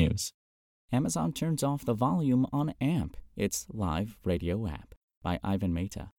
technews. Amazon turns off the volume on AMP, its live radio app, by Ivan Mehta.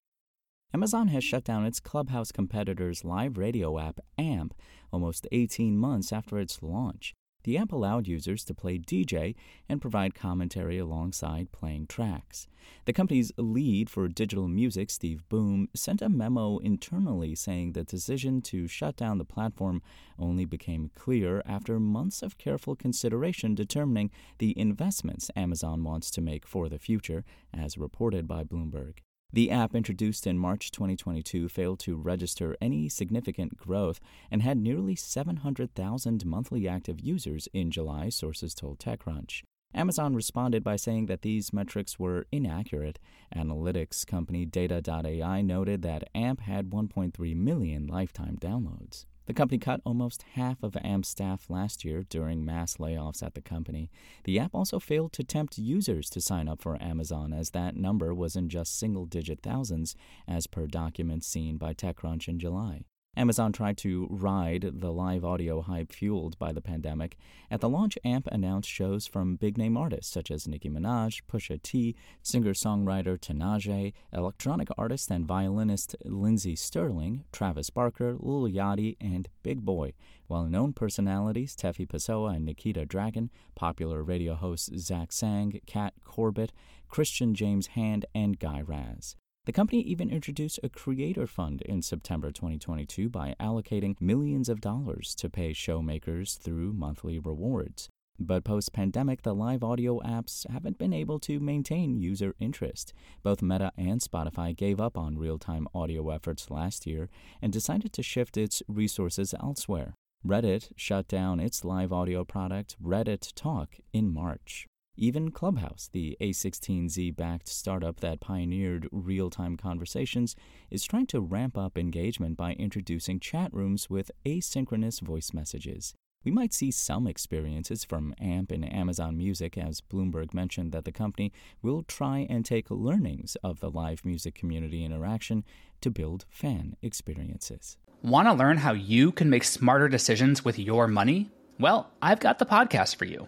Amazon has shut down its Clubhouse competitor's live radio app, AMP, almost 18 months after its launch. The app allowed users to play DJ and provide commentary alongside playing tracks. The company's lead for digital music, Steve Boom, sent a memo internally saying the decision to shut down the platform only became clear after months of careful consideration determining the investments Amazon wants to make for the future, as reported by Bloomberg. The app introduced in March 2022 failed to register any significant growth and had nearly 700,000 monthly active users in July, sources told TechCrunch. Amazon responded by saying that these metrics were inaccurate. Analytics company Data.ai noted that AMP had 1.3 million lifetime downloads. The company cut almost half of AMP's staff last year during mass layoffs at the company. The app also failed to tempt users to sign up for Amazon, as that number was in just single digit thousands, as per documents seen by TechCrunch in July. Amazon tried to ride the live audio hype fueled by the pandemic. At the launch, AMP announced shows from big name artists such as Nicki Minaj, Pusha T, singer songwriter Tinashe, electronic artist and violinist Lindsey Stirling, Travis Barker, Lil Yachty, and Big Boy. Well known personalities Tefi Pessoa and Nikita Dragun, popular radio hosts Zach Sang, Kat Corbett, Christian James Hand, and Guy Raz. The company even introduced a creator fund in September 2022 by allocating millions of dollars to pay showmakers through monthly rewards. But post pandemic, the live audio apps haven't been able to maintain user interest. Both Meta and Spotify gave up on real time audio efforts last year and decided to shift its resources elsewhere. Reddit shut down its live audio product, Reddit Talk, in March. Even Clubhouse, the A16Z backed startup that pioneered real time conversations, is trying to ramp up engagement by introducing chat rooms with asynchronous voice messages. We might see some experiences from AMP and Amazon Music, as Bloomberg mentioned that the company will try and take learnings of the live music community interaction to build fan experiences. Want to learn how you can make smarter decisions with your money? Well, I've got the podcast for you.